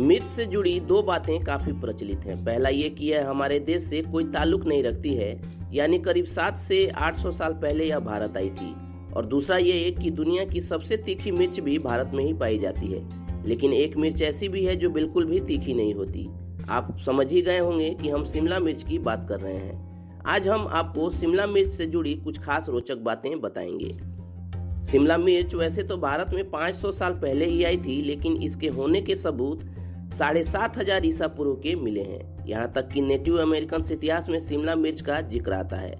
मिर्च से जुड़ी दो बातें काफ़ी प्रचलित हैं। पहला ये कि यह हमारे देश से कोई ताल्लुक नहीं रखती है, यानी करीब सात से 800 साल पहले यह भारत आई थी। और दूसरा ये कि दुनिया की सबसे तीखी मिर्च भी भारत में ही पाई जाती है। लेकिन एक मिर्च ऐसी भी है जो बिल्कुल भी तीखी नहीं होती। आप समझ ही गए होंगे कि हम शिमला मिर्च की बात कर रहे हैं। आज हम आपको शिमला मिर्च से जुड़ी कुछ खास रोचक बातें बताएँगे। शिमला मिर्च वैसे तो भारत में 500 साल पहले ही आई थी, लेकिन इसके होने के सबूत साढ़े सात हज़ार ईसा पूर्व के मिले हैं। यहाँ तक कि नेटिव अमेरिकन इतिहास में शिमला मिर्च का ज़िक्र आता है।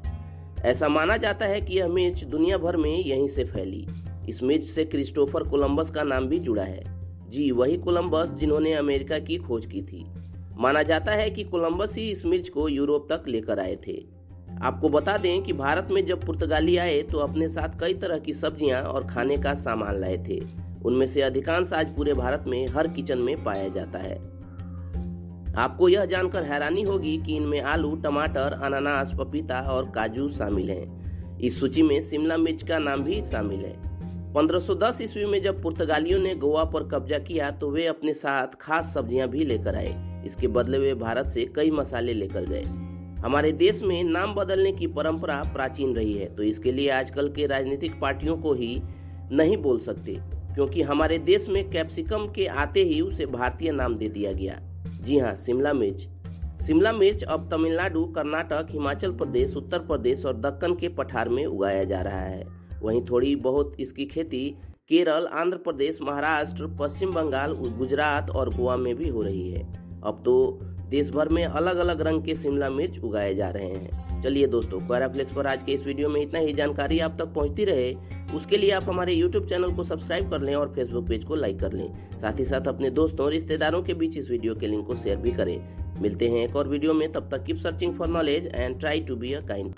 ऐसा माना जाता है कि यह मिर्च दुनिया भर में यहीं से फैली। इस मिर्च से क्रिस्टोफर कोलंबस का नाम भी जुड़ा है। जी, वही कोलंबस जिन्होंने अमेरिका की खोज की थी। माना जाता है कि कोलंबस ही इस मिर्च को यूरोप तक लेकर आए थे। आपको बता दें कि भारत में जब पुर्तगाली आए तो अपने साथ कई तरह की सब्ज़ियाँ और खाने का सामान लाए थे। उनमें से अधिकांश आज पूरे भारत में हर किचन में पाया जाता है। आपको यह जानकर हैरानी होगी कि इनमें आलू, टमाटर, अनानास, पपीता और काजू शामिल हैं। इस सूची में शिमला मिर्च का नाम भी शामिल है। 1510 ईस्वी में जब पुर्तगालियों ने गोवा पर कब्जा किया तो वे अपने साथ खास सब्ज़ियाँ भी लेकर आए। इसके बदले वे भारत से कई मसाले लेकर गए। हमारे देश में नाम बदलने की परंपरा प्राचीन रही है तो इसके लिए आजकल के राजनीतिक पार्टियों को ही नहीं बोल सकते। क्योंकि हमारे देश में कैप्सिकम के आते ही उसे भारतीय नाम दे दिया गया। जी हाँ शिमला मिर्च। शिमला मिर्च अब तमिलनाडु, कर्नाटक, हिमाचल प्रदेश, उत्तर प्रदेश और दक्कन के पठार में उगाया जा रहा है। वहीं थोड़ी बहुत इसकी खेती केरल, आंध्र प्रदेश, महाराष्ट्र, पश्चिम बंगाल, गुजरात और गोवा में भी हो रही है। अब तो देश भर में अलग अलग रंग के शिमला मिर्च उगाए जा रहे हैं। चलिए दोस्तों पर आज के इस वीडियो में इतना ही। जानकारी आप तक पहुँचती रहे। उसके लिए आप हमारे यूट्यूब चैनल को सब्सक्राइब कर लें और फेसबुक पेज को लाइक कर लें। साथ ही साथ अपने दोस्तों और रिश्तेदारों के बीच इस वीडियो के लिंक को शेयर भी करें। मिलते हैं एक और वीडियो में, तब तक keep searching for knowledge and try to be a kind